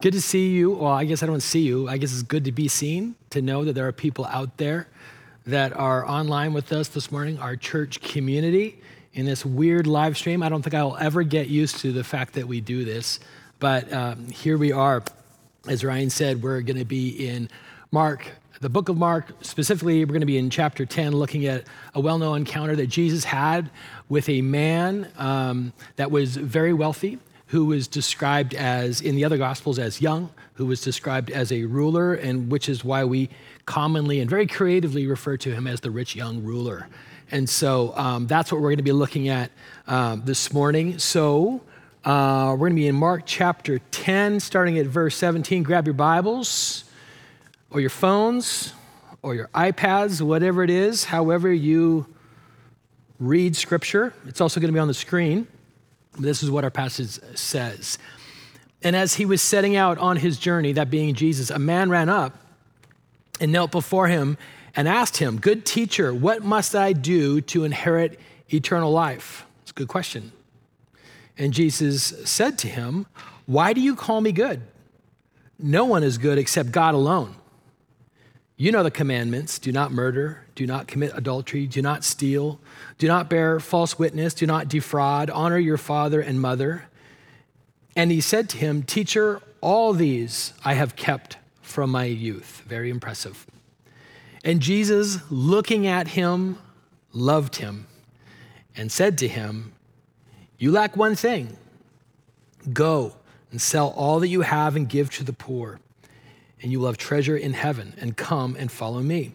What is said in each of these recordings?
Good to see you. Well, I guess I don't see you. I guess it's good to be seen, to know that there are people out there that are online with us this morning, our church community in this weird live stream. I don't think I'll ever get used to the fact that we do this, but um, here we are. As Ryan said, we're going to be in Mark, the book of Mark. Specifically, we're going to be in chapter 10, looking at a well known encounter that Jesus had with a man um, that was very wealthy who was described as, in the other Gospels, as young, who was described as a ruler, and which is why we commonly and very creatively refer to him as the rich young ruler. And so um, that's what we're going to be looking at um, this morning. So uh, we're going to be in Mark chapter 10, starting at verse 17. Grab your Bibles or your phones or your iPads, whatever it is, however you read Scripture. It's also going to be on the screen. This is what our passage says. And as he was setting out on his journey, that being Jesus, a man ran up and knelt before him and asked him, Good teacher, what must I do to inherit eternal life? It's a good question. And Jesus said to him, Why do you call me good? No one is good except God alone. You know the commandments do not murder, do not commit adultery, do not steal, do not bear false witness, do not defraud, honor your father and mother. And he said to him, Teacher, all these I have kept from my youth. Very impressive. And Jesus, looking at him, loved him and said to him, You lack one thing. Go and sell all that you have and give to the poor and you will have treasure in heaven, and come and follow me.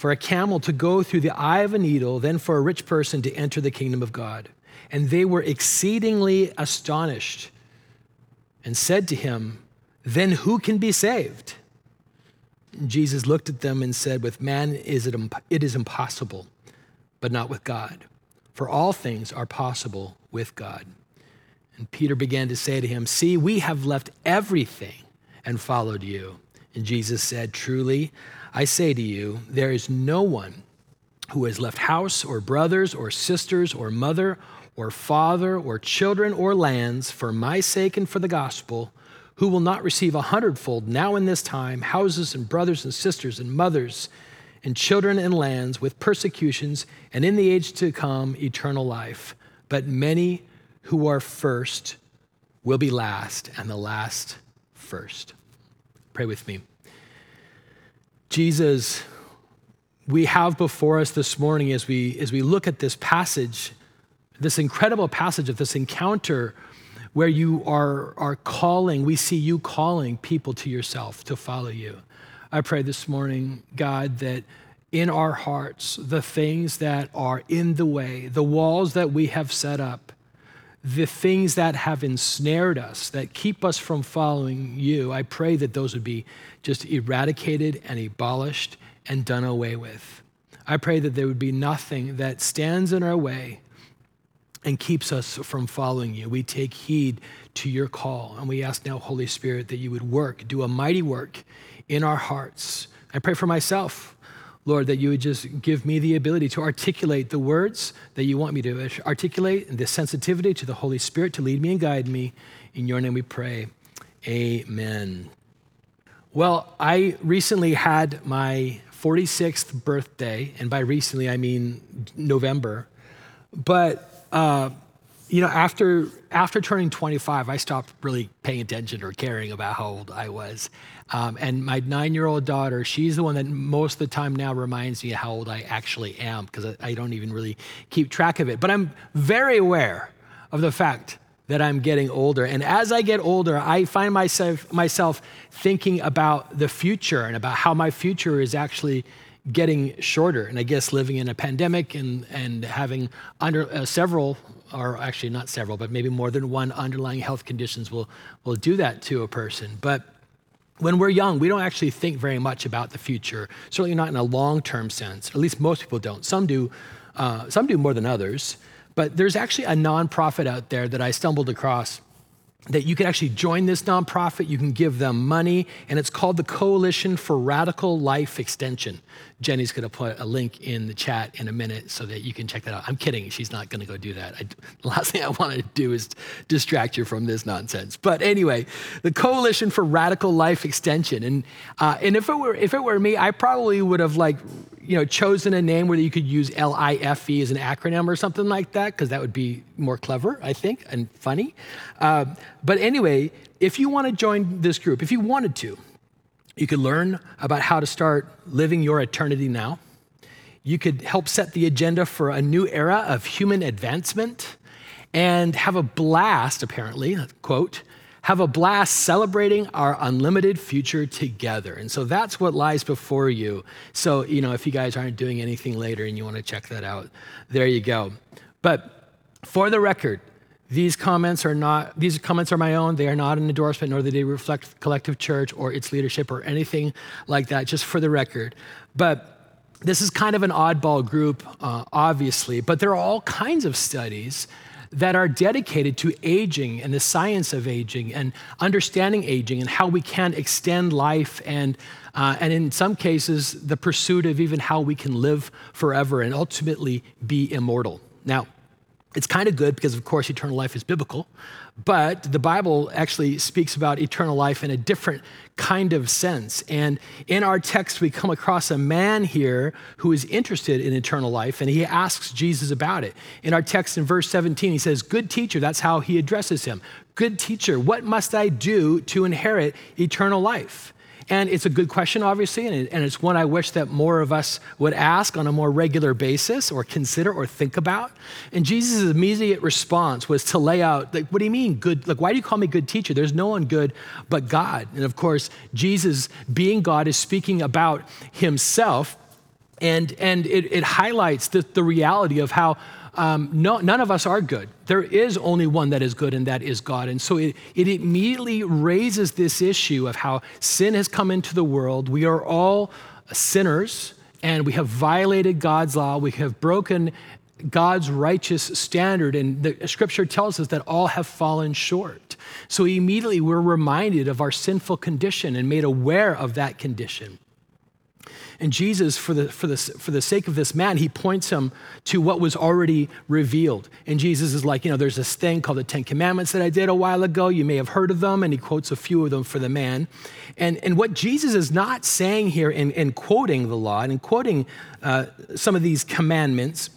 for a camel to go through the eye of a needle than for a rich person to enter the kingdom of God. And they were exceedingly astonished and said to him, Then who can be saved? Jesus looked at them and said, With man is it, imp- it is impossible, but not with God. For all things are possible with God. And Peter began to say to him, See, we have left everything and followed you. And Jesus said, Truly, I say to you, there is no one who has left house or brothers or sisters or mother or father or children or lands for my sake and for the gospel who will not receive a hundredfold now in this time houses and brothers and sisters and mothers and children and lands with persecutions and in the age to come eternal life. But many who are first will be last, and the last first. Pray with me. Jesus, we have before us this morning as we, as we look at this passage, this incredible passage of this encounter where you are, are calling, we see you calling people to yourself to follow you. I pray this morning, God, that in our hearts, the things that are in the way, the walls that we have set up, the things that have ensnared us, that keep us from following you, I pray that those would be just eradicated and abolished and done away with. I pray that there would be nothing that stands in our way and keeps us from following you. We take heed to your call, and we ask now, Holy Spirit, that you would work, do a mighty work in our hearts. I pray for myself. Lord, that you would just give me the ability to articulate the words that you want me to articulate and the sensitivity to the Holy Spirit to lead me and guide me. In your name we pray. Amen. Well, I recently had my 46th birthday, and by recently I mean November. But, uh, you know, after, after turning 25, I stopped really paying attention or caring about how old I was. Um, and my nine year old daughter, she's the one that most of the time now reminds me how old I actually am because I, I don't even really keep track of it. But I'm very aware of the fact that I'm getting older. And as I get older, I find myself, myself thinking about the future and about how my future is actually getting shorter. And I guess living in a pandemic and, and having under uh, several, or actually not several, but maybe more than one underlying health conditions will, will do that to a person. But when we're young, we don't actually think very much about the future, certainly not in a long term sense. At least most people don't. Some do, uh, some do more than others. But there's actually a nonprofit out there that I stumbled across that you can actually join this nonprofit, you can give them money, and it's called the Coalition for Radical Life Extension. Jenny's to put a link in the chat in a minute so that you can check that out. I'm kidding, she's not to go do that. I, the last thing I want to do is distract you from this nonsense. But anyway, the Coalition for Radical Life Extension, and uh, and if it were if it were me, I probably would have like you know, chosen a name where you could use L-I-F-E as an acronym or something like that, because that would be more clever, I think, and funny. Uh, but anyway, if you want to join this group, if you wanted to, you could learn about how to start living your eternity now. You could help set the agenda for a new era of human advancement and have a blast, apparently, quote, have a blast celebrating our unlimited future together. And so that's what lies before you. So, you know, if you guys aren't doing anything later and you want to check that out, there you go. But for the record, these comments are not these comments are my own they are not an endorsement nor do they reflect collective church or its leadership or anything like that just for the record but this is kind of an oddball group uh, obviously but there are all kinds of studies that are dedicated to aging and the science of aging and understanding aging and how we can extend life and, uh, and in some cases, the pursuit of even how we can live forever and ultimately be immortal. Now, it's kind of good because, of course, eternal life is biblical, but the Bible actually speaks about eternal life in a different kind of sense. And in our text, we come across a man here who is interested in eternal life, and he asks Jesus about it. In our text in verse 17, he says, Good teacher, that's how he addresses him. Good teacher, what must I do to inherit eternal life? And it's a good question, obviously, and it's one I wish that more of us would ask on a more regular basis or consider or think about. And Jesus' immediate response was to lay out, like, what do you mean good? Like, why do you call me good teacher? There's no one good but God. And of course, Jesus, being God, is speaking about himself. And, and it, it highlights the, the reality of how um, no, none of us are good. There is only one that is good, and that is God. And so it, it immediately raises this issue of how sin has come into the world. We are all sinners, and we have violated God's law. We have broken God's righteous standard. And the scripture tells us that all have fallen short. So immediately we're reminded of our sinful condition and made aware of that condition. And Jesus, for the, for, the, for the sake of this man, he points him to what was already revealed. And Jesus is like, you know, there's this thing called the Ten Commandments that I did a while ago. You may have heard of them. And he quotes a few of them for the man. And, and what Jesus is not saying here in, in quoting the law and in quoting uh, some of these commandments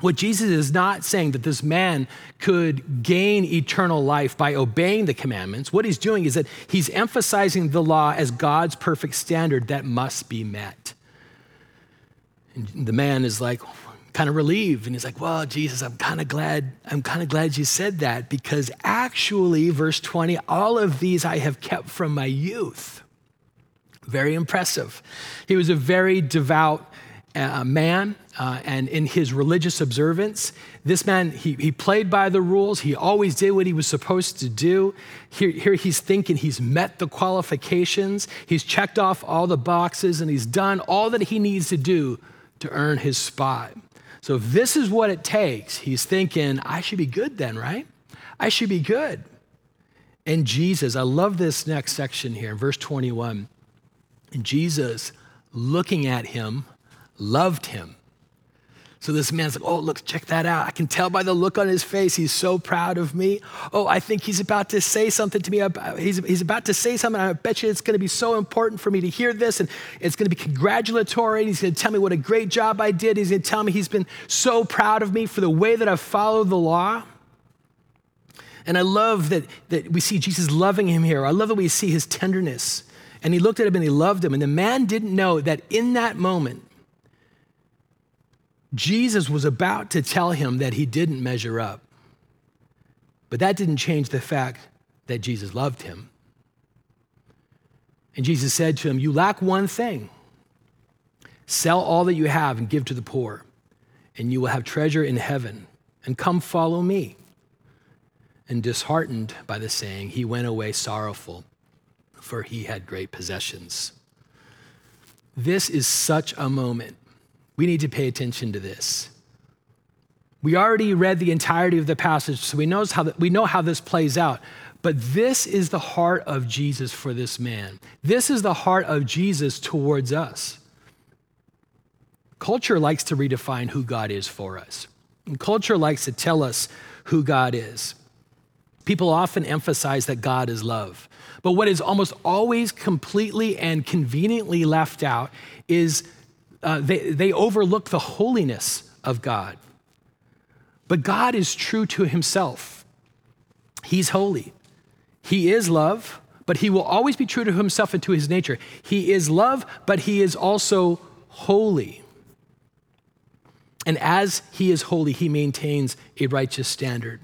what Jesus is not saying that this man could gain eternal life by obeying the commandments. What he's doing is that he's emphasizing the law as God's perfect standard that must be met. And the man is like kind of relieved and he's like, "Well, Jesus, I'm kind of glad I'm kind of glad you said that because actually verse 20, all of these I have kept from my youth." Very impressive. He was a very devout uh, man uh, and in his religious observance. This man, he, he played by the rules. He always did what he was supposed to do. Here, here he's thinking he's met the qualifications, he's checked off all the boxes, and he's done all that he needs to do to earn his spot. So if this is what it takes, he's thinking, I should be good then, right? I should be good. And Jesus, I love this next section here verse 21. And Jesus, looking at him, loved him so this man's like, oh, look, check that out. I can tell by the look on his face. He's so proud of me. Oh, I think he's about to say something to me. He's, he's about to say something. I bet you it's going to be so important for me to hear this. And it's going to be congratulatory. He's going to tell me what a great job I did. He's going to tell me he's been so proud of me for the way that I've followed the law. And I love that, that we see Jesus loving him here. I love that we see his tenderness. And he looked at him and he loved him. And the man didn't know that in that moment, Jesus was about to tell him that he didn't measure up. But that didn't change the fact that Jesus loved him. And Jesus said to him, You lack one thing. Sell all that you have and give to the poor, and you will have treasure in heaven. And come follow me. And disheartened by the saying, he went away sorrowful, for he had great possessions. This is such a moment. We need to pay attention to this. We already read the entirety of the passage, so we, knows how the, we know how this plays out. But this is the heart of Jesus for this man. This is the heart of Jesus towards us. Culture likes to redefine who God is for us. And culture likes to tell us who God is. People often emphasize that God is love. But what is almost always completely and conveniently left out is uh, they, they overlook the holiness of God. But God is true to himself. He's holy. He is love, but he will always be true to himself and to his nature. He is love, but he is also holy. And as he is holy, he maintains a righteous standard.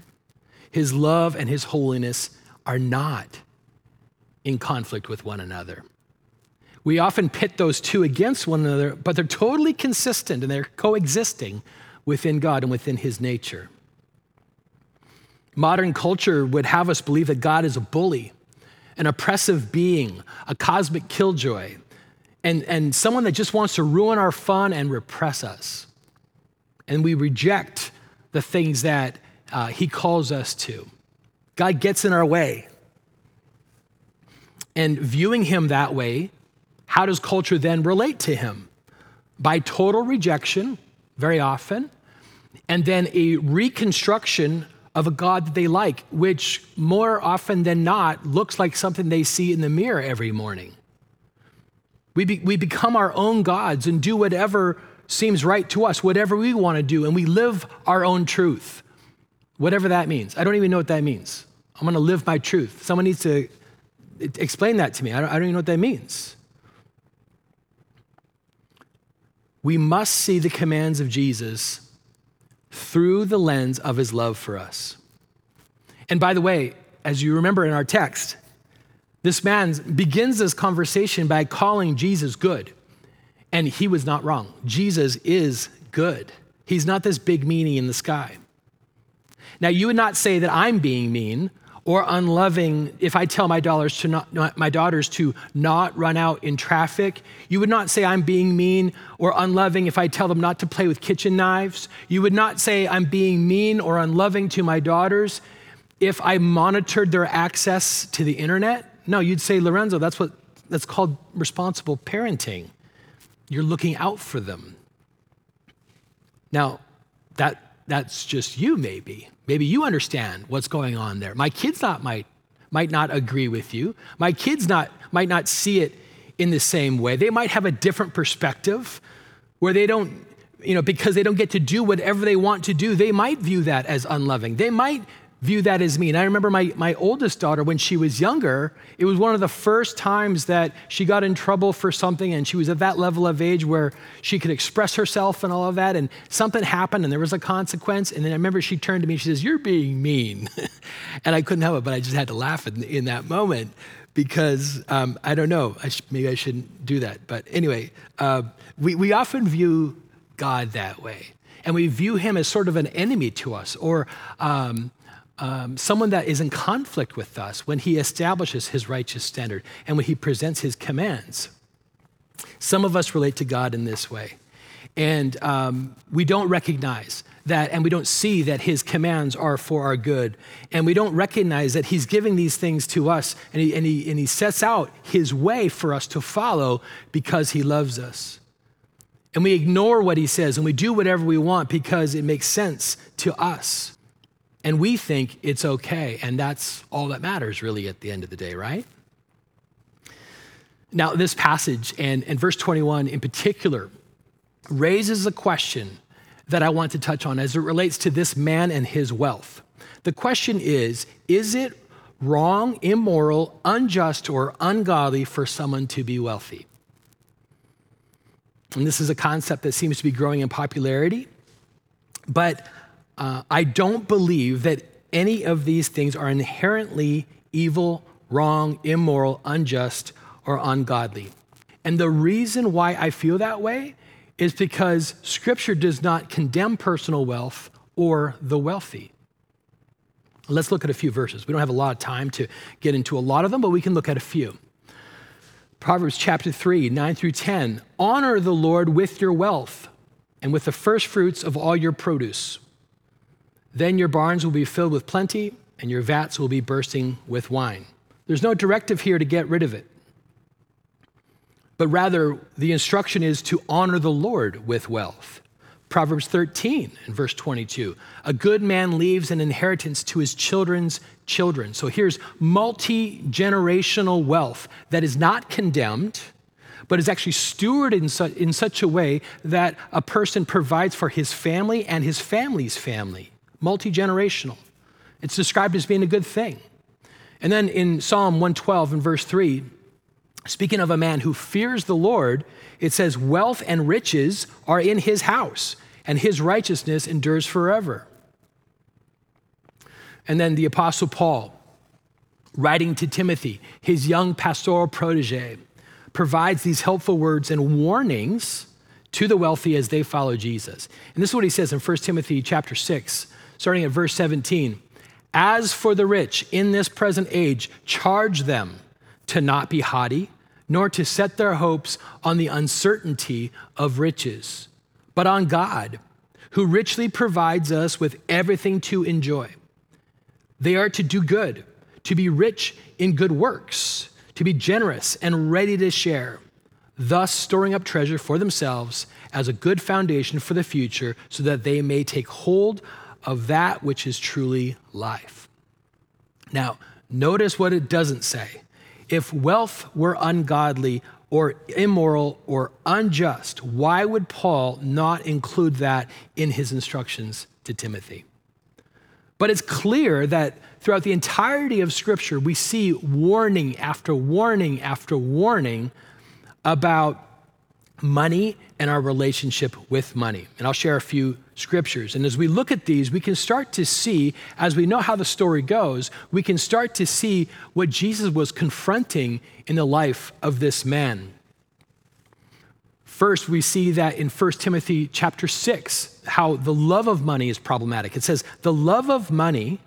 His love and his holiness are not in conflict with one another. We often pit those two against one another, but they're totally consistent and they're coexisting within God and within his nature. Modern culture would have us believe that God is a bully, an oppressive being, a cosmic killjoy, and, and someone that just wants to ruin our fun and repress us and we reject the things that uh, He calls us to. God gets in our way. And viewing Him that way, how does culture then relate to Him? By total rejection, very often, and then a reconstruction of a God that they like, which more often than not looks like something they see in the mirror every morning. We, be, we become our own gods and do whatever seems right to us, whatever we want to do, and we live our own truth, whatever that means. I don't even know what that means. I'm going to live my truth. Someone needs to explain that to me. I don't, I don't even know what that means. We must see the commands of Jesus through the lens of his love for us. And by the way, as you remember in our text, this man begins this conversation by calling Jesus good. And he was not wrong. Jesus is good. He's not this big meanie in the sky. Now, you would not say that I'm being mean or unloving if I tell my daughters to not, my daughters to not run out in traffic. You would not say I'm being mean or unloving if I tell them not to play with kitchen knives. You would not say I'm being mean or unloving to my daughters if I monitored their access to the internet. No, you'd say, Lorenzo, that's what that's called responsible parenting. You're looking out for them. Now, that, that's just you, maybe. Maybe you understand what's going on there. My kids not might, might not agree with you. My kids not, might not see it in the same way. They might have a different perspective where they don't, you know, because they don't get to do whatever they want to do, they might view that as unloving. They might view that as mean. I remember my, my oldest daughter, when she was younger, it was one of the first times that she got in trouble for something, and she was at that level of age where she could express herself and all of that. And something happened, and there was a consequence. And then I remember she turned to me and she says, You're being mean. and I couldn't help it, but I just had to laugh in, in that moment because um, I don't know, I sh- maybe I shouldn't do that. But anyway, uh, we, we often view God that way. And we view him as sort of an enemy to us, or um, um, someone that is in conflict with us when he establishes his righteous standard and when he presents his commands. Some of us relate to God in this way. And um, we don't recognize that, and we don't see that his commands are for our good. And we don't recognize that he's giving these things to us, and he, and he, and he sets out his way for us to follow because he loves us. And we ignore what he says, and we do whatever we want because it makes sense to us. And we think it's okay. And that's all that matters, really, at the end of the day, right? Now, this passage and, and verse 21 in particular raises a question that I want to touch on as it relates to this man and his wealth. The question is Is it wrong, immoral, unjust, or ungodly for someone to be wealthy? And this is a concept that seems to be growing in popularity. But uh, I don't believe that any of these things are inherently evil, wrong, immoral, unjust, or ungodly. And the reason why I feel that way is because Scripture does not condemn personal wealth or the wealthy. Let's look at a few verses. We don't have a lot of time to get into a lot of them, but we can look at a few. Proverbs chapter 3, 9 through 10. Honor the Lord with your wealth and with the first fruits of all your produce. Then your barns will be filled with plenty, and your vats will be bursting with wine. There's no directive here to get rid of it, but rather the instruction is to honor the Lord with wealth. Proverbs 13 and verse 22. A good man leaves an inheritance to his children's children. So here's multi generational wealth that is not condemned, but is actually stewarded in, su- in such a way that a person provides for his family and his family's family. Multi generational. It's described as being a good thing. And then in Psalm 112 and verse 3, speaking of a man who fears the Lord, it says, Wealth and riches are in his house and his righteousness endures forever. And then the Apostle Paul, writing to Timothy, his young pastoral protege, provides these helpful words and warnings to the wealthy as they follow Jesus. And this is what he says in 1 Timothy chapter 6, starting at verse 17. As for the rich in this present age, charge them to not be haughty, nor to set their hopes on the uncertainty of riches but on God, who richly provides us with everything to enjoy. They are to do good, to be rich in good works, to be generous and ready to share, thus storing up treasure for themselves as a good foundation for the future, so that they may take hold of that which is truly life. Now, notice what it doesn't say. If wealth were ungodly, or immoral or unjust, why would Paul not include that in his instructions to Timothy? But it's clear that throughout the entirety of Scripture, we see warning after warning after warning about money and our relationship with money. And I'll share a few scriptures. And as we look at these, we can start to see, as we know how the story goes, we can start to see what Jesus was confronting in the life of this man. First, we see that in 1 Timothy chapter 6, how the love of money is problematic. It says, The love of money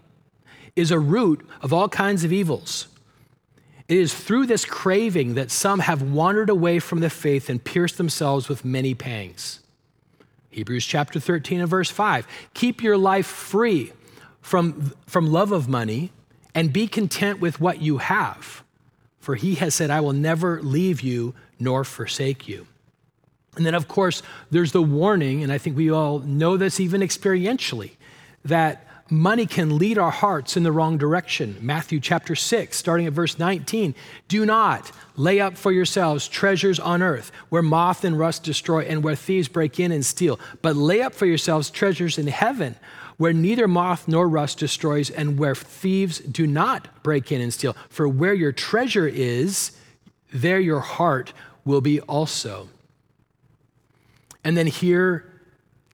is a root of all kinds of evils. It is through this craving that some have wandered away from the faith and pierced themselves with many pangs. Hebrews chapter 13 and verse 5. Keep your life free from, from love of money and be content with what you have. For he has said, I will never leave you nor forsake you. And then, of course, there's the warning, and I think we all know this even experientially, that money can lead our hearts in the wrong direction. Matthew chapter 6, starting at verse 19. Do not lay up for yourselves treasures on earth where moth and rust destroy and where thieves break in and steal, but lay up for yourselves treasures in heaven where neither moth nor rust destroys and where thieves do not break in and steal. For where your treasure is, there your heart will be also. And then here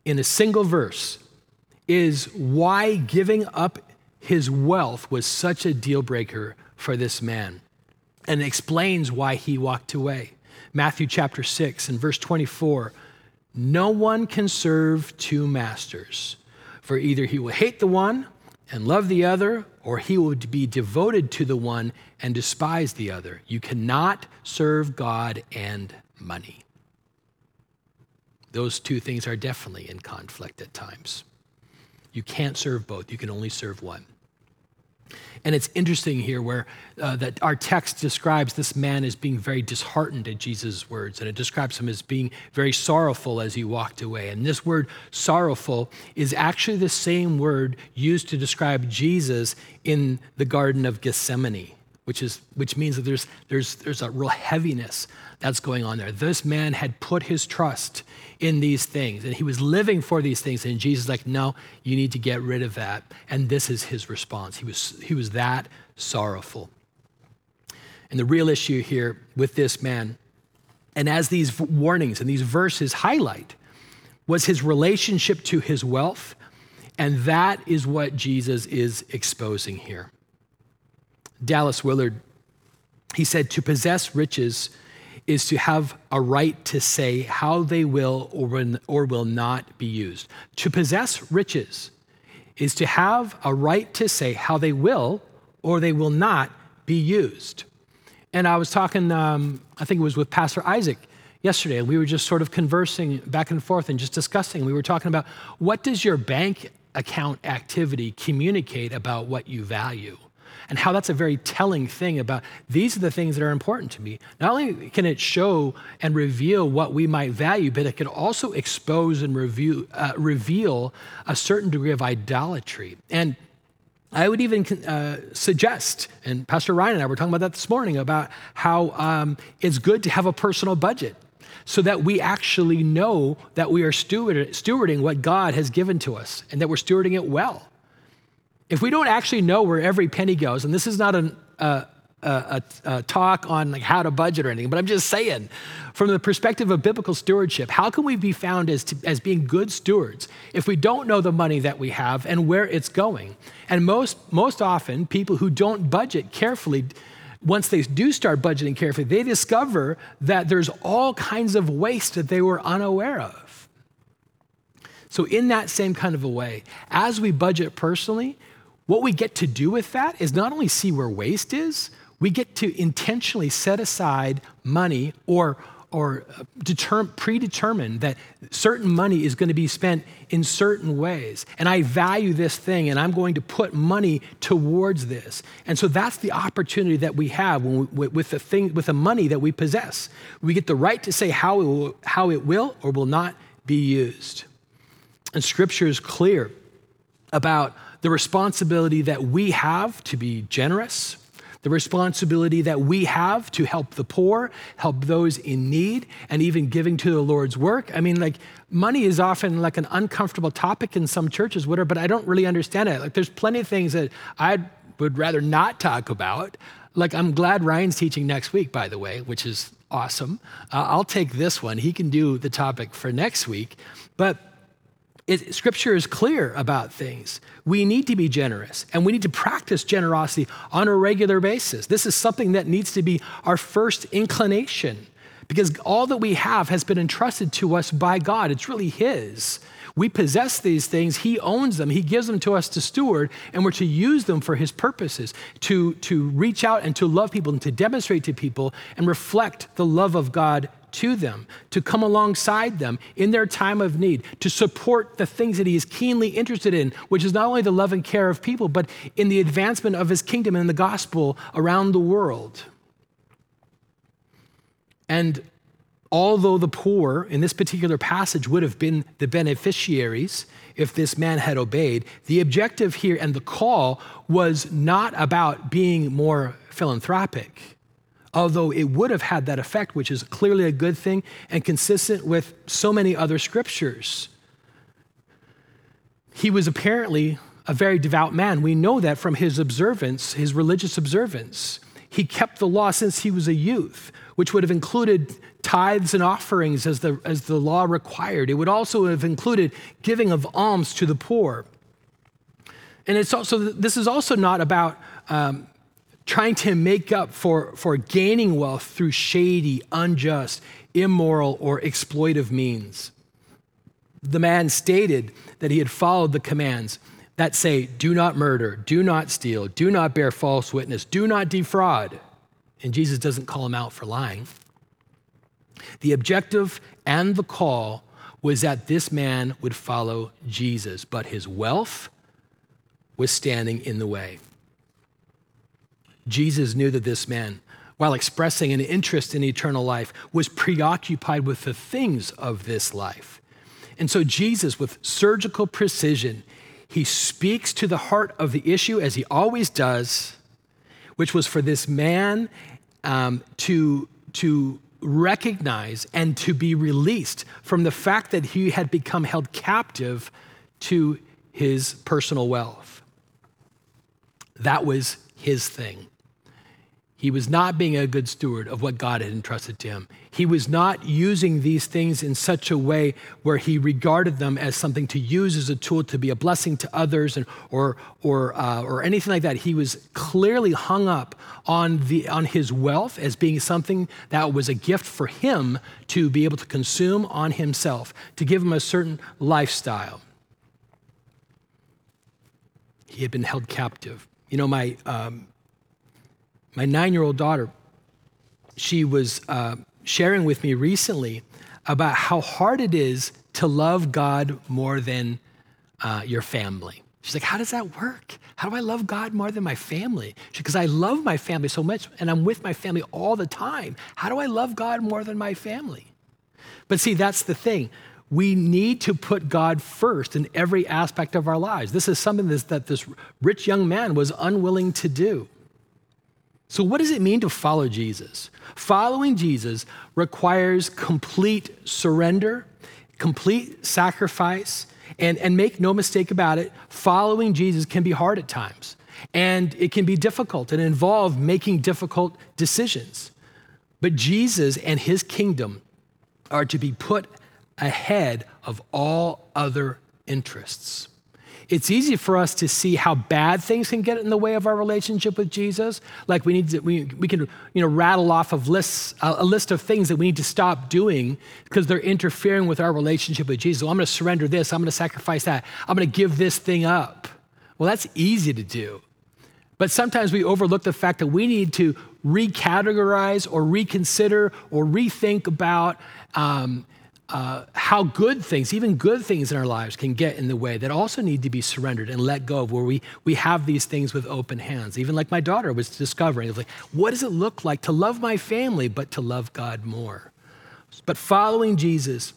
in a single verse, is why giving up his wealth was such a deal breaker for this man and explains why he walked away. Matthew chapter 6 and verse 24 No one can serve two masters, for either he will hate the one and love the other, or he will be devoted to the one and despise the other. You cannot serve God and money. Those two things are definitely in conflict at times. You can't serve both, you can only serve one. And it's interesting here where uh, that our text describes this man as being very disheartened at Jesus' words, and it describes him as being very sorrowful as he walked away. And this word sorrowful is actually the same word used to describe Jesus in the Garden of Gethsemane, which, is, which means that there's, there's, there's a real heaviness that's going on there. This man had put his trust in these things and he was living for these things. And Jesus is like, no, you need to get rid of that. And this is his response. He was, he was that sorrowful. And the real issue here with this man, and as these warnings and these verses highlight, was his relationship to his wealth. And that is what Jesus is exposing here. Dallas Willard, he said, to possess riches is to have a right to say how they will or will not be used. To possess riches is to have a right to say how they will or they will not be used. And I was talking, um, I think it was with Pastor Isaac yesterday, and we were just sort of conversing back and forth and just discussing. We were talking about what does your bank account activity communicate about what you value? And how that's a very telling thing about these are the things that are important to me. Not only can it show and reveal what we might value, but it can also expose and review, uh, reveal a certain degree of idolatry. And I would even uh, suggest, and Pastor Ryan and I were talking about that this morning, about how um, it's good to have a personal budget so that we actually know that we are steward, stewarding what God has given to us and that we're stewarding it well. If we don't actually know where every penny goes, and this is not an, uh, a, a, talk on like how to budget or anything, but I'm just saying, from the perspective of biblical stewardship, how can we be found as, to, as being good stewards if we don't know the money that we have and where it's going? And most, most often, people who don't budget carefully, once they do start budgeting carefully, they discover that there's all kinds of waste that they were unaware of. So, in that same kind of a way, as we budget personally, what we get to do with that is not only see where waste is, we get to intentionally set aside money or or uh, determ- predetermine that certain money is going to be spent in certain ways. And I value this thing and I'm going to put money towards this. And so that's the opportunity that we have we, with the thing, with the money that we possess. We get the right to say how it will, how it will or will not be used. And scripture is clear about the responsibility that we have to be generous the responsibility that we have to help the poor, help those in need, and even giving to the Lord's work. I mean, like, money is often like an uncomfortable topic in some churches, whatever, but I don't really understand it. Like, there's plenty of things that I would rather not talk about. Like, I'm glad Ryan's teaching next week, by the way, which is awesome. Uh, I'll take this one. He can do the topic for next week. But it, scripture is clear about things. We need to be generous and we need to practice generosity on a regular basis. This is something that needs to be our first inclination because all that we have has been entrusted to us by God. It's really His. We possess these things, He owns them, He gives them to us to steward, and we're to use them for His purposes to, to reach out and to love people and to demonstrate to people and reflect the love of God to them, to come alongside them in their time of need, to support the things that he is keenly interested in, which is not only the love and care of people, but in the advancement of his kingdom and the gospel around the world. And although the poor in this particular passage would have been the beneficiaries if this man had obeyed, the objective here and the call was not about being more philanthropic although it would have had that effect, which is clearly a good thing and consistent with so many other scriptures. He was apparently a very devout man. We know that from his observance, his religious observance. He kept the law since he was a youth, which would have included tithes and offerings as the, as the law required. It would also have included giving of alms to the poor. And it's also, this is also not about um, trying to make up for, for gaining wealth through shady, unjust, immoral, or exploitive means. The man stated that he had followed the commands that say, do not murder, do not steal, do not bear false witness, do not defraud. And Jesus doesn't call him out for lying. The objective and the call was that this man would follow Jesus, but his wealth was standing in the way. Jesus knew that this man, while expressing an interest in eternal life, was preoccupied with the things of this life. And so, Jesus, with surgical precision, he speaks to the heart of the issue as he always does, which was for this man um, to, to recognize and to be released from the fact that he had become held captive to his personal wealth. That was his thing. He was not being a good steward of what God had entrusted to him. He was not using these things in such a way where he regarded them as something to use as a tool to be a blessing to others and, or, or, uh, or anything like that. He was clearly hung up on, the, on his wealth as being something that was a gift for him to be able to consume on himself, to give him a certain lifestyle. He had been held captive. You know, my, um, my nine year old daughter she was uh, sharing with me recently about how hard it is to love God more than uh, your family. She's like, How does that work? How do I love God more than my family? Because I love my family so much and I'm with my family all the time. How do I love God more than my family? But see, that's the thing. We need to put God first in every aspect of our lives. This is something that this rich young man was unwilling to do. So, what does it mean to follow Jesus? Following Jesus requires complete surrender, complete sacrifice, and, and make no mistake about it, following Jesus can be hard at times. And it can be difficult and involve making difficult decisions. But Jesus and his kingdom are to be put ahead of all other interests it's easy for us to see how bad things can get in the way of our relationship with Jesus. Like we need to, we, we can, you know, rattle off of lists, a, list of things that we need to stop doing because they're interfering with our relationship with Jesus. Well, I'm going to surrender this. I'm going to sacrifice that. I'm going to give this thing up. Well, that's easy to do. But sometimes we overlook the fact that we need to recategorize or reconsider or rethink about um, uh, how good things, even good things in our lives, can get in the way that also need to be surrendered and let go of, where we, we have these things with open hands. Even like my daughter was discovering, was like, what does it look like to love my family, but to love God more? But following Jesus,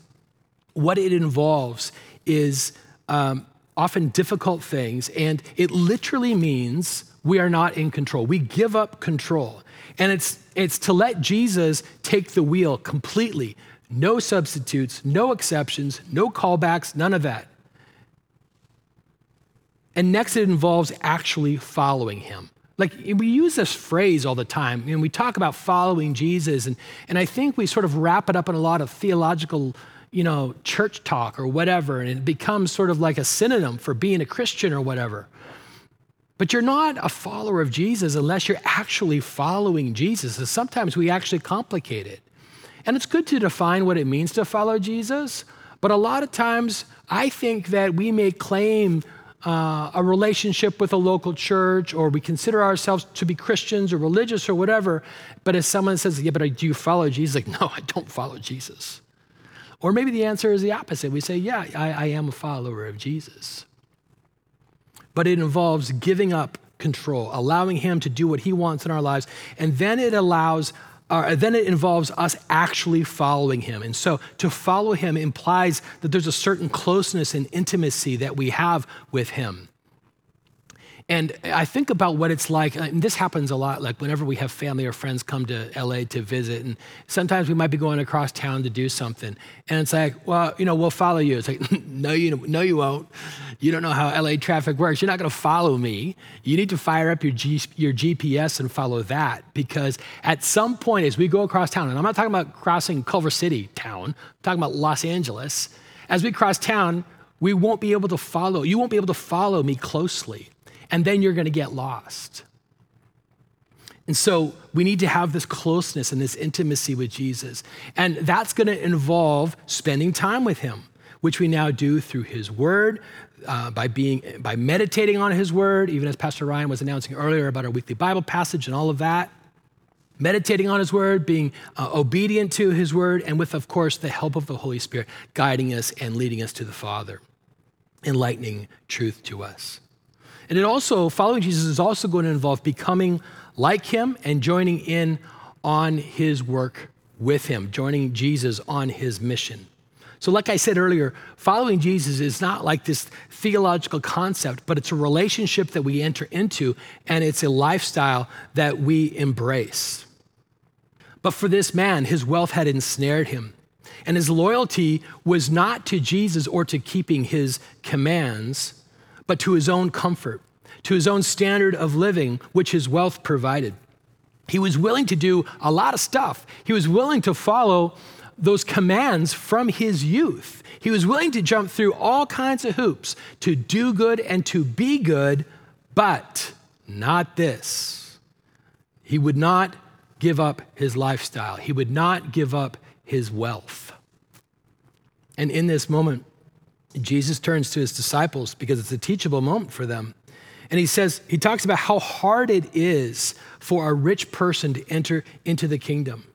what it involves is um, often difficult things, and it literally means we are not in control. We give up control. And it's, it's to let Jesus take the wheel completely no substitutes, no exceptions, no callbacks, none of that. And next, it involves actually following him. Like we use this phrase all the time, and we talk about following Jesus, and, and I think we sort of wrap it up in a lot of theological, you know, church talk or whatever, and it becomes sort of like a synonym for being a Christian or whatever. But you're not a follower of Jesus unless you're actually following Jesus. And sometimes we actually complicate it. And it's good to define what it means to follow Jesus, but a lot of times I think that we may claim uh, a relationship with a local church or we consider ourselves to be Christians or religious or whatever, but if someone says, Yeah, but do you follow Jesus? Like, no, I don't follow Jesus. Or maybe the answer is the opposite. We say, Yeah, I, I am a follower of Jesus. But it involves giving up control, allowing Him to do what He wants in our lives, and then it allows uh, then it involves us actually following him. And so to follow him implies that there's a certain closeness and intimacy that we have with him. And I think about what it's like, uh, and this happens a lot, like whenever we have family or friends come to LA to visit, and sometimes we might be going across town to do something. And it's like, well, you know, we'll follow you. It's like, no, you no, you won't. You don't know how LA traffic works. You're not going to follow me. You need to fire up your, G, your GPS and follow that because at some point as we go across town, and I'm not talking about crossing Culver City town, I'm talking about Los Angeles. As we cross town, we won't be able to follow. You won't be able to follow me closely and then you're going to get lost. And so we need to have this closeness and this intimacy with Jesus. And that's going to involve spending time with him, which we now do through his word, uh, by being by meditating on his word, even as Pastor Ryan was announcing earlier about our weekly Bible passage and all of that. Meditating on his word, being uh, obedient to his word, and with, of course, the help of the Holy Spirit guiding us and leading us to the Father, enlightening truth to us. And it also, following Jesus is also going to involve becoming like him and joining in on his work with him, joining Jesus on his mission. So, like I said earlier, following Jesus is not like this theological concept, but it's a relationship that we enter into and it's a lifestyle that we embrace. But for this man, his wealth had ensnared him. And his loyalty was not to Jesus or to keeping his commands, but to his own comfort, to his own standard of living, which his wealth provided. He was willing to do a lot of stuff. He was willing to follow those commands from his youth. He was willing to jump through all kinds of hoops to do good and to be good, but not this. He would not give up his lifestyle, he would not give up his wealth. And in this moment, Jesus turns to his disciples because it's a teachable moment for them. And he says, he talks about how hard it is for a rich person to enter into the kingdom.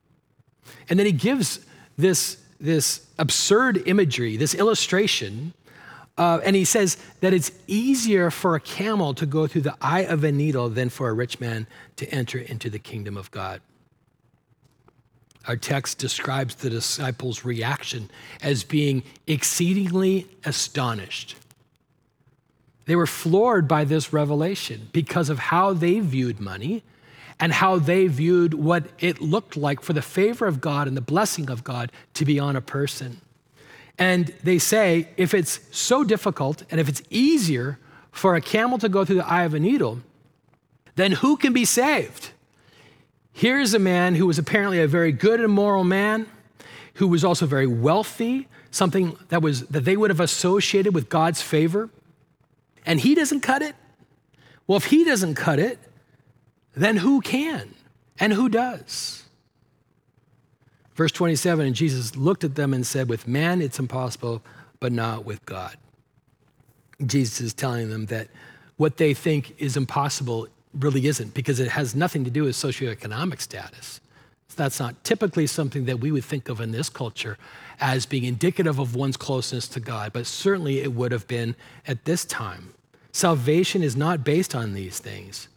And then he gives this, this absurd imagery, this illustration, uh, and he says that it's easier for a camel to go through the eye of a needle than for a rich man to enter into the kingdom of God. Our text describes the disciples' reaction as being exceedingly astonished. They were floored by this revelation because of how they viewed money and how they viewed what it looked like for the favor of God and the blessing of God to be on a person. And they say if it's so difficult and if it's easier for a camel to go through the eye of a needle, then who can be saved? Here's a man who was apparently a very good and moral man, who was also very wealthy, something that was that they would have associated with God's favor. And he doesn't cut it. Well, if he doesn't cut it, then who can? And who does? Verse 27 And Jesus looked at them and said, With man it's impossible, but not with God. Jesus is telling them that what they think is impossible really isn't because it has nothing to do with socioeconomic status. That's not typically something that we would think of in this culture as being indicative of one's closeness to God, but certainly it would have been at this time. Salvation is not based on these things.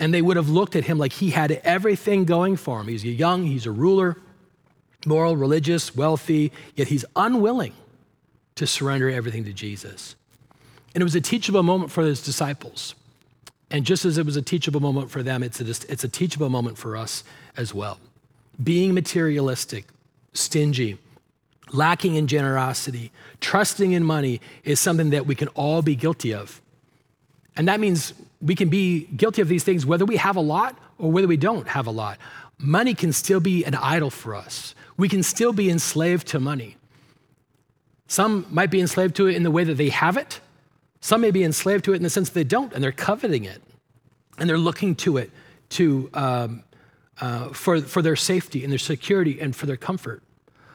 And they would have looked at him like he had everything going for him. He's young, he's a ruler, moral, religious, wealthy, yet he's unwilling to surrender everything to Jesus. And it was a teachable moment for his disciples. And just as it was a teachable moment for them, it's a, it's a teachable moment for us as well. Being materialistic, stingy, lacking in generosity, trusting in money is something that we can all be guilty of. And that means we can be guilty of these things whether we have a lot or whether we don't have a lot. Money can still be an idol for us. We can still be enslaved to money. Some might be enslaved to it in the way that they have it, some may be enslaved to it in the sense that they don't, and they're coveting it, and they're looking to it to, um, uh, for, for their safety and their security and for their comfort.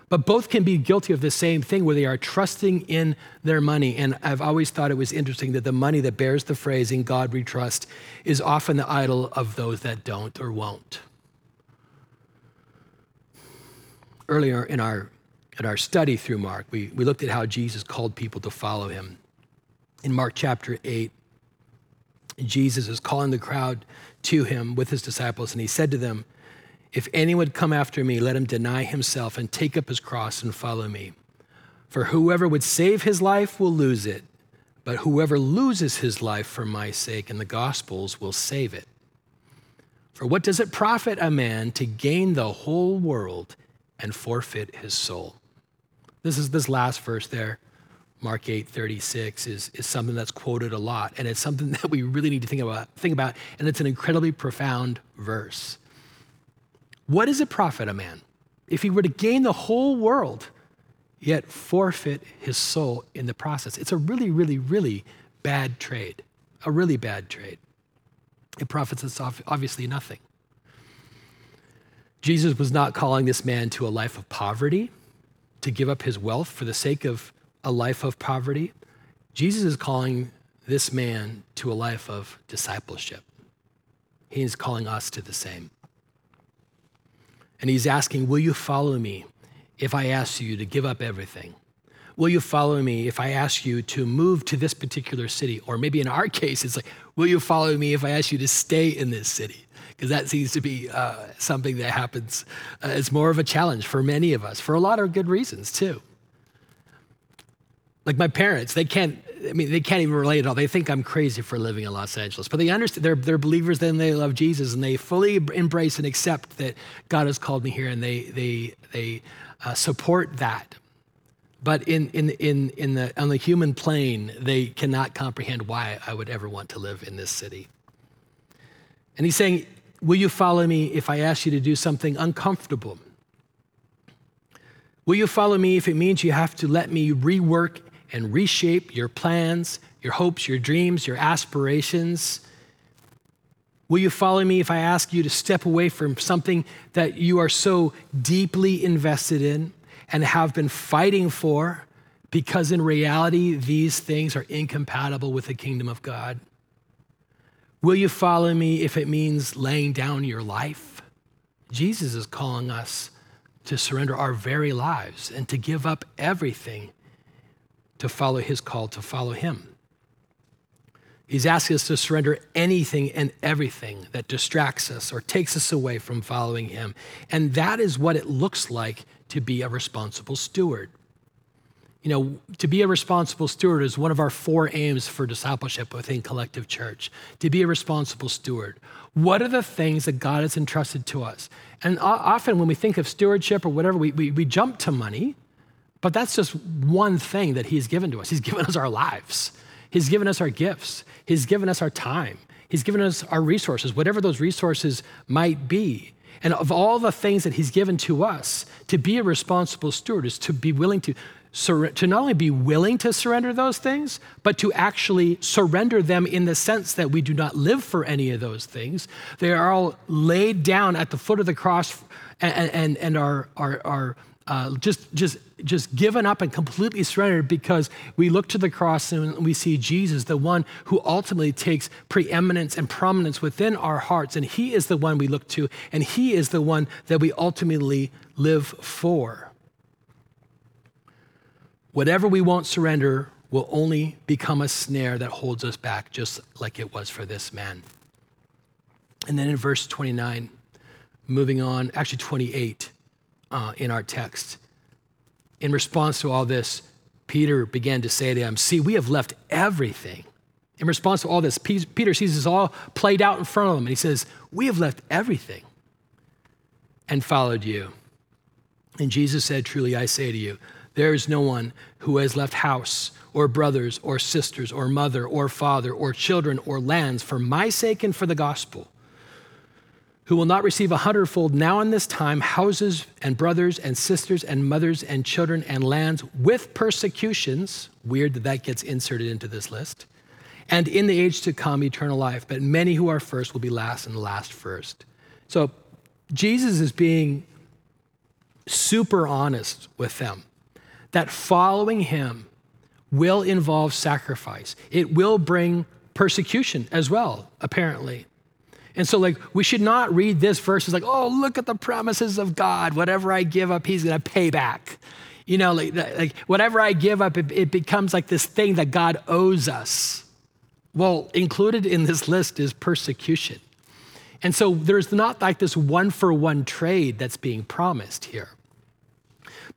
But both can be guilty of the same thing where they are trusting in their money. And I've always thought it was interesting that the money that bears the phrase, in God we trust, is often the idol of those that don't or won't. Earlier in our, in our study through Mark, we, we looked at how Jesus called people to follow him in Mark chapter 8, Jesus is calling the crowd to him with his disciples, and he said to them, If anyone would come after me, let him deny himself and take up his cross and follow me. For whoever would save his life will lose it, but whoever loses his life for my sake and the gospel's will save it. For what does it profit a man to gain the whole world and forfeit his soul? This is this last verse there. Mark 8, 36 is, is something that's quoted a lot, and it's something that we really need to think about, think about, and it's an incredibly profound verse. What does it profit a man if he were to gain the whole world, yet forfeit his soul in the process? It's a really, really, really bad trade, a really bad trade. It profits us obviously nothing. Jesus was not calling this man to a life of poverty, to give up his wealth for the sake of a life of poverty. Jesus is calling this man to a life of discipleship. He is calling us to the same. And he's asking, Will you follow me if I ask you to give up everything? Will you follow me if I ask you to move to this particular city? Or maybe in our case, it's like, Will you follow me if I ask you to stay in this city? Because that seems to be uh, something that happens. Uh, it's more of a challenge for many of us, for a lot of good reasons, too. Like my parents, they can't, I mean, they can't even relate at all. They think I'm crazy for living in Los Angeles, but they understand, they're, they're believers, then they love Jesus, and they fully embrace and accept that God has called me here, and they, they, they uh, support that. But in, in, in, in the, on the human plane, they cannot comprehend why I would ever want to live in this city. And he's saying, Will you follow me if I ask you to do something uncomfortable? Will you follow me if it means you have to let me rework and reshape your plans, your hopes, your dreams, your aspirations? Will you follow me if I ask you to step away from something that you are so deeply invested in and have been fighting for? Because in reality, these things are incompatible with the kingdom of God. Will you follow me if it means laying down your life? Jesus is calling us to surrender our very lives and to give up everything to follow his call to follow him. He's asking us to surrender anything and everything that distracts us or takes us away from following him. And that is what it looks like to be a responsible steward. You know, to be a responsible steward is one of our four aims for discipleship within Collective Church. To be a responsible steward. What are the things that God has entrusted to us? And often when we think of stewardship or whatever, we, we, we jump to money, but that's just one thing that He's given to us. He's given us our lives, He's given us our gifts, He's given us our time, He's given us our resources, whatever those resources might be. And of all the things that He's given to us, to be a responsible steward is to be willing to sur- to not only be willing to surrender those things, but to actually surrender them in the sense that we do not live for any of those things. They are all laid down at the foot of the cross and, and, and are, are, are uh, just, just, just given up and completely surrendered because we look to the cross and we see Jesus, the one who ultimately takes preeminence and prominence within our hearts. And He is the one we look to, and He is the one that we ultimately live for. Whatever we won't surrender will only become a snare that holds us back, just like it was for this man. And then in verse 29, moving on, actually 28 uh, in our text, in response to all this, Peter began to say to him, See, we have left everything. In response to all this, Peter sees this all played out in front of him, and he says, We have left everything and followed you. And Jesus said, Truly, I say to you, there is no one who has left house or brothers or sisters or mother or father or children or lands for my sake and for the gospel, who will not receive a hundredfold now in this time houses and brothers and sisters and mothers and children and lands with persecutions. Weird that that gets inserted into this list. And in the age to come, eternal life. But many who are first will be last, and last first. So Jesus is being super honest with them that following him will involve sacrifice. It will bring persecution as well, apparently. And so, like, we should not read this verse as like, oh, look at the promises of God. Whatever I give up, he's going to pay back. You know, like, like whatever I give up, it, it becomes like this thing that God owes us. Well, included in this list is persecution. And so there's not like this one for one trade that's being promised here.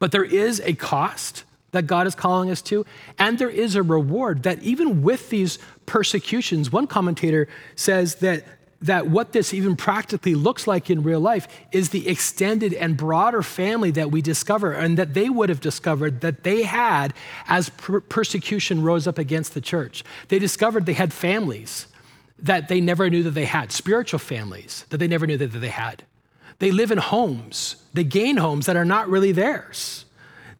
But there is a cost that God is calling us to, and there is a reward that even with these persecutions, one commentator says that that what this even practically looks like in real life is the extended and broader family that we discover and that they would have discovered that they had as per- persecution rose up against the church. They discovered they had families that they never knew that they had, spiritual families that they never knew that they had. They live in homes. They gain homes that are not really theirs.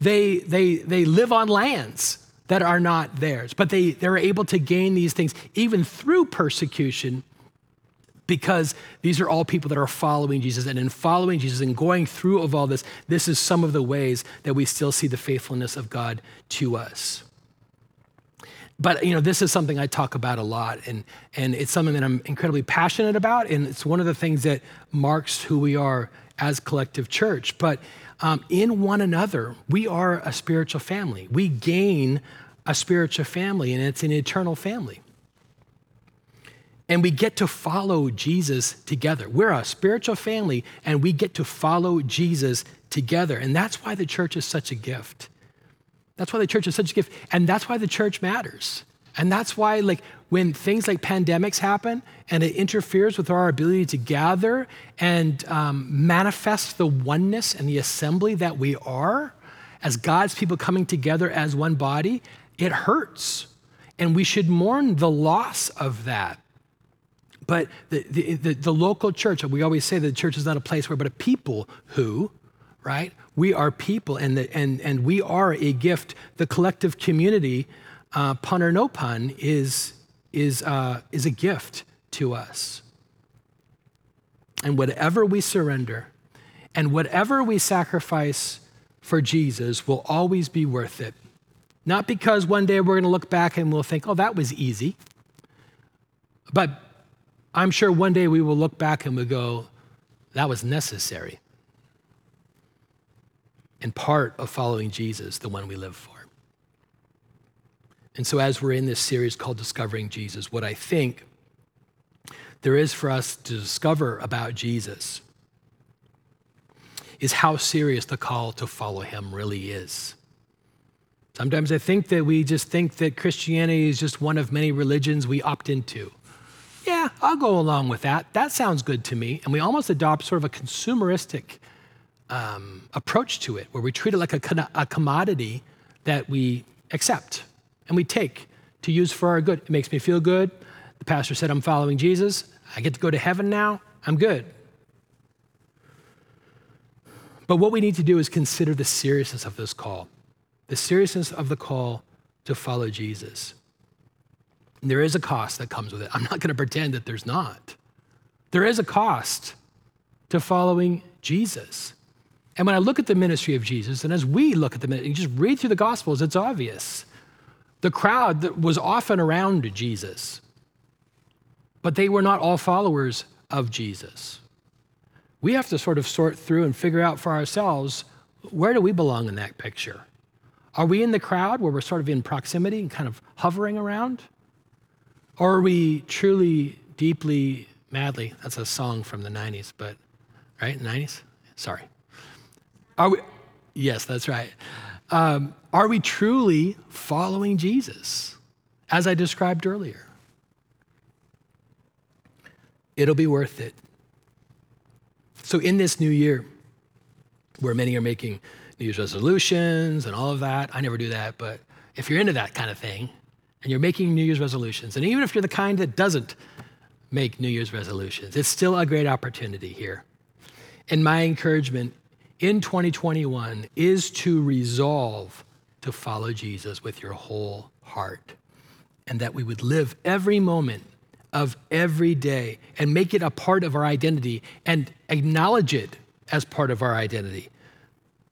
They, they, they live on lands that are not theirs, but they, they're able to gain these things even through persecution because these are all people that are following Jesus. And in following Jesus and going through of all this, this is some of the ways that we still see the faithfulness of God to us. But you know, this is something I talk about a lot, and, and it's something that I'm incredibly passionate about, and it's one of the things that marks who we are as collective church. But um, in one another, we are a spiritual family. We gain a spiritual family, and it's an eternal family. And we get to follow Jesus together. We're a spiritual family, and we get to follow Jesus together. And that's why the church is such a gift. That's why the church is such a gift. And that's why the church matters. And that's why, like, when things like pandemics happen and it interferes with our ability to gather and um, manifest the oneness and the assembly that we are as God's people coming together as one body, it hurts. And we should mourn the loss of that. But the, the, the, the local church, we always say the church is not a place where, but a people who, right? We are people, and, the, and, and we are a gift. The collective community, uh, pun or no pun, is, is, uh, is a gift to us. And whatever we surrender and whatever we sacrifice for Jesus will always be worth it. Not because one day we're going to look back and we'll think, oh, that was easy, but I'm sure one day we will look back and we go, that was necessary. And part of following Jesus, the one we live for. And so, as we're in this series called Discovering Jesus, what I think there is for us to discover about Jesus is how serious the call to follow him really is. Sometimes I think that we just think that Christianity is just one of many religions we opt into. Yeah, I'll go along with that. That sounds good to me. And we almost adopt sort of a consumeristic um, approach to it, where we treat it like a, a commodity that we accept and we take to use for our good. It makes me feel good. The pastor said, I'm following Jesus. I get to go to heaven now. I'm good. But what we need to do is consider the seriousness of this call, the seriousness of the call to follow Jesus. There is a cost that comes with it. I'm not going to pretend that there's not. There is a cost to following Jesus. And when I look at the ministry of Jesus, and as we look at the ministry, just read through the Gospels, it's obvious. The crowd that was often around Jesus, but they were not all followers of Jesus. We have to sort of sort through and figure out for ourselves where do we belong in that picture? Are we in the crowd where we're sort of in proximity and kind of hovering around? Or are we truly, deeply, madly? That's a song from the 90s, but, right? 90s? Sorry. Are we? Yes, that's right. Um, are we truly following Jesus, as I described earlier? It'll be worth it. So, in this new year, where many are making New Year's resolutions and all of that, I never do that, but if you're into that kind of thing and you're making New Year's resolutions, and even if you're the kind that doesn't make New Year's resolutions, it's still a great opportunity here. And my encouragement in 2021 is to resolve to follow Jesus with your whole heart, and that we would live every moment of every day and make it a part of our identity and acknowledge it as part of our identity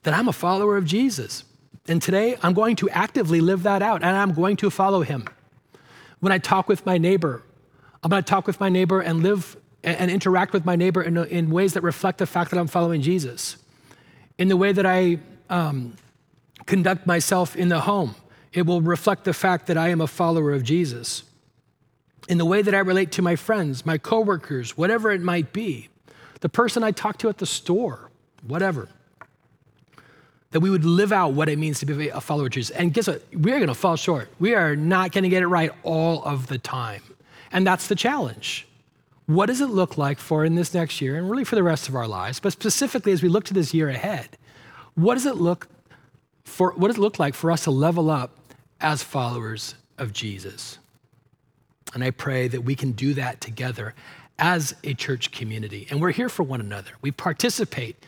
that I'm a follower of Jesus. And today I'm going to actively live that out and I'm going to follow him. When I talk with my neighbor, I'm going to talk with my neighbor and live and interact with my neighbor in, in ways that reflect the fact that I'm following Jesus in the way that I um, conduct myself in the home. It will reflect the fact that I am a follower of Jesus. In the way that I relate to my friends, my coworkers, whatever it might be, the person I talk to at the store, whatever. That we would live out what it means to be a follower of Jesus. And guess what? We're going to fall short. We are not going to get it right all of the time. And that's the challenge. What does it look like for in this next year and really for the rest of our lives, but specifically as we look to this year ahead? What does it look for what does it look like for us to level up as followers of Jesus? And I pray that we can do that together as a church community. And we're here for one another. We participate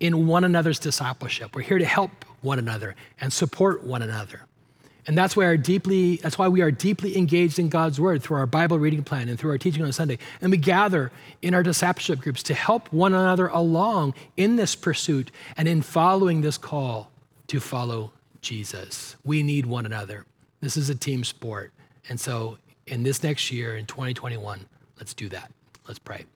in one another's discipleship. We're here to help one another and support one another. And that's why, our deeply, that's why we are deeply engaged in God's word through our Bible reading plan and through our teaching on Sunday. And we gather in our discipleship groups to help one another along in this pursuit and in following this call to follow Jesus. We need one another. This is a team sport. And so in this next year, in 2021, let's do that. Let's pray.